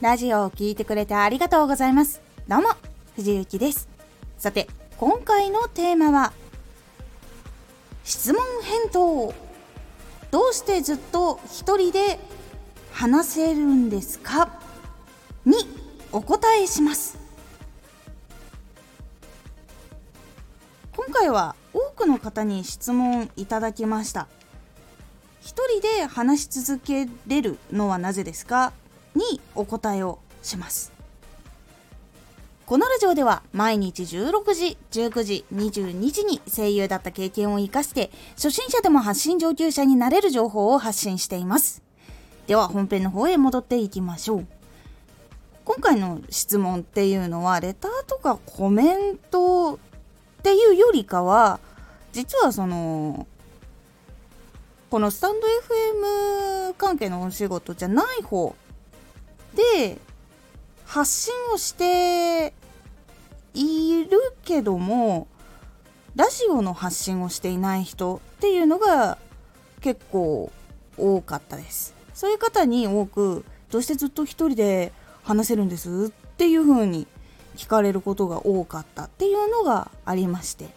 ラジオを聴いてくれてありがとうございます。どうも、藤幸です。さて、今回のテーマは、質問返答。どうしてずっと一人で話せるんですか？にお答えします。今回は多くの方に質問いただきました。一人で話し続けれるのはなぜですか？にお答えをしますこのラジオでは毎日16時、19時、22時に声優だった経験を活かして初心者でも発信上級者になれる情報を発信しています。では本編の方へ戻っていきましょう。今回の質問っていうのはレターとかコメントっていうよりかは実はそのこのスタンド FM 関係のお仕事じゃない方で発信をしているけどもラジオの発信をしていない人っていうのが結構多かったです。そういう方に多くどうしてずっと一人で話せるんですっていう風に聞かれることが多かったっていうのがありまして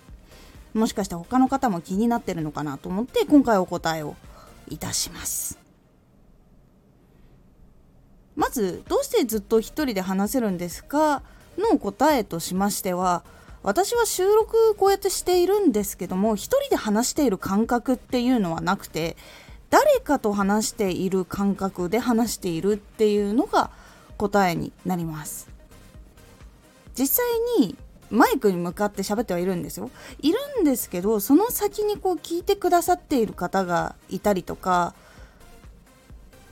もしかして他の方も気になってるのかなと思って今回お答えをいたします。まずどうしてずっと一人で話せるんですか？の答えとしましては私は収録こうやってしているんですけども一人で話している感覚っていうのはなくて誰かと話している感覚で話しているっていうのが答えになります。実際にマイクに向かって喋ってはいるんですよ。いるんですけどその先にこう聞いてくださっている方がいたりとか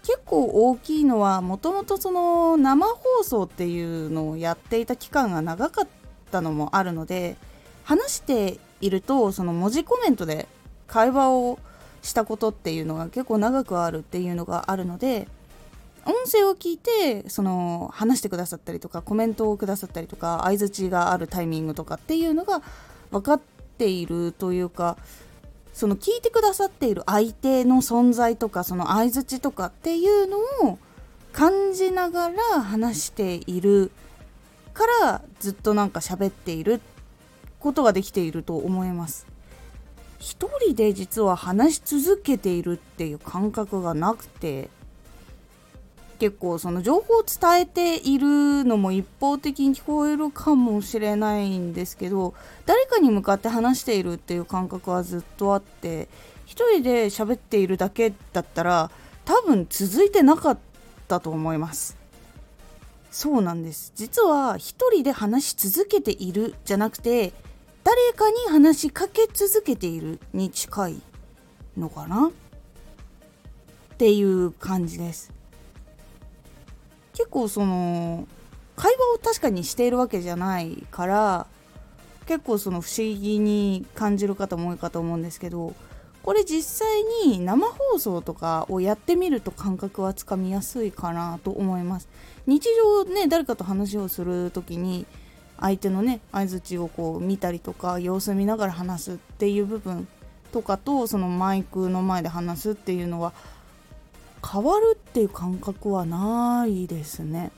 結構大きいのはもともとその生放送っていうのをやっていた期間が長かったのもあるので話しているとその文字コメントで会話をしたことっていうのが結構長くあるっていうのがあるので音声を聞いてその話してくださったりとかコメントをくださったりとか相づちがあるタイミングとかっていうのが分かっているというかその聞いてくださっている相手の存在とかその相づちとかっていうのを感じながら話しているからずっとなんか喋っていることができていると思います。一人で実は話し続けているっていう感覚がなくて結構その情報を伝えているのも一方的に聞こえるかもしれないんですけど誰かに向かって話しているっていう感覚はずっとあって一人で喋っているだけだったら多分続いてなかったと思います。そうなんです。実は一人で話し続けているじゃなくて誰かに話しかけ続けているに近いのかな？っていう感じです。結構その会話を確かにしているわけじゃないから結構その不思議に感じる方も多いかと思うんですけどこれ実際に生放送とかをやってみると感覚はつかみやすいかなと思います。日常ね誰かと話をする時に相手のね相づちをこう見たりとか様子見ながら話すっていう部分とかとそのマイクの前で話すっていうのは変わるっていう感覚はないですね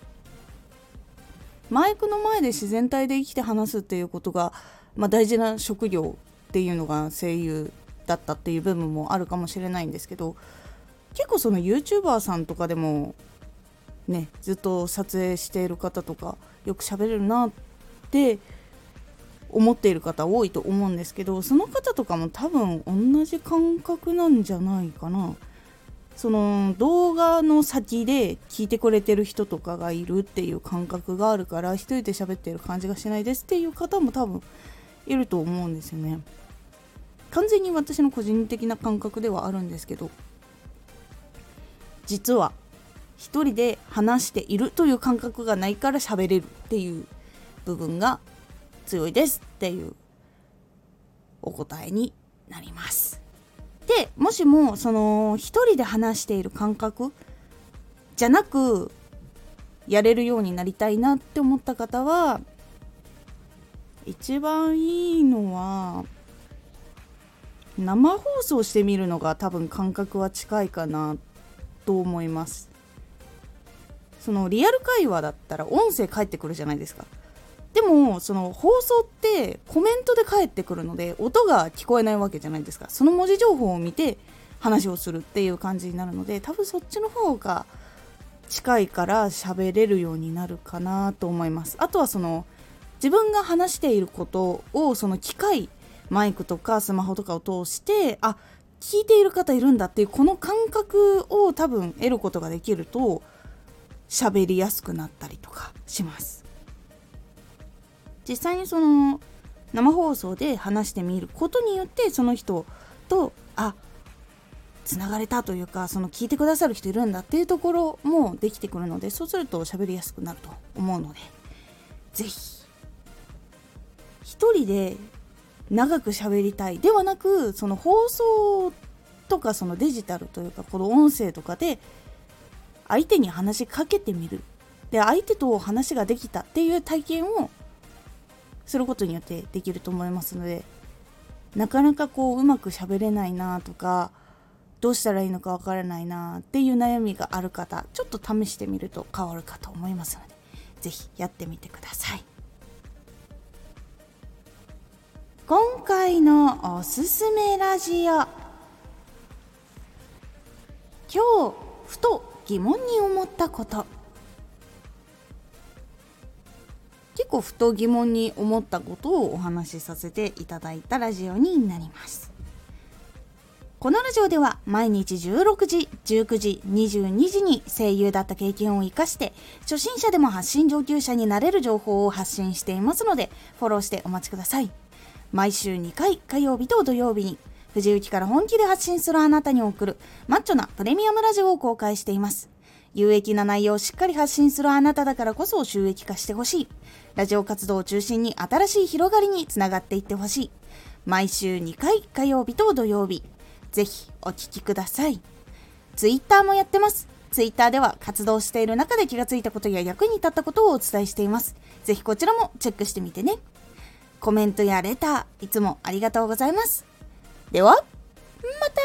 マイクの前で自然体で生きて話すっていうことが、まあ、大事な職業っていうのが声優だったっていう部分もあるかもしれないんですけど結構その YouTuber さんとかでもねずっと撮影している方とかよく喋れるなって思っている方多いと思うんですけどその方とかも多分同じ感覚なんじゃないかな。その動画の先で聞いてくれてる人とかがいるっていう感覚があるから一人で喋ってる感じがしないですっていう方も多分いると思うんですよね。完全に私の個人的な感覚ではあるんですけど実は一人で話しているという感覚がないから喋れるっていう部分が強いですっていうお答えになります。でもしもその一人で話している感覚じゃなくやれるようになりたいなって思った方は一番いいのは生放送してみるのが多分感覚は近いかなと思います。そのリアル会話だったら音声返ってくるじゃないですか。でもその放送ってコメントで返ってくるので音が聞こえないわけじゃないですか。その文字情報を見て話をするっていう感じになるので多分そっちの方が近いから喋れるようになるかなと思います。あとはその自分が話していることをその機械マイクとかスマホとかを通してあ聞いている方いるんだっていうこの感覚を多分得ることができると喋りやすくなったりとかします。実際にその生放送で話してみることによってその人とあつながれたというかその聞いてくださる人いるんだっていうところもできてくるのでそうすると喋りやすくなると思うので是非一人で長く喋りたいではなくその放送とかそのデジタルというかこの音声とかで相手に話しかけてみる。で相手と話ができたっていう体験をすることによってできると思いますのでなかなかこううまく喋れないなとかどうしたらいいのかわからないなっていう悩みがある方ちょっと試してみると変わるかと思いますので是非やってみてください。今回のおすすめラジオ。今日ふと疑問に思ったこと。結構ふと疑問に思ったことをお話しさせていただいたラジオになりますこのラジオでは毎日16時、19時、22時に声優だった経験を活かして初心者でも発信上級者になれる情報を発信していますのでフォローしてお待ちください。毎週2回火曜日と土曜日に藤雪から本気で発信するあなたに送るマッチョなプレミアムラジオを公開しています。有益な内容をしっかり発信するあなただからこそ収益化してほしい。ラジオ活動を中心に新しい広がりにつながっていってほしい。毎週2回火曜日と土曜日。ぜひお聴きください。ツイッターもやってます。ツイッターでは活動している中で気がついたことや役に立ったことをお伝えしています。ぜひこちらもチェックしてみてね。コメントやレター、いつもありがとうございます。では、また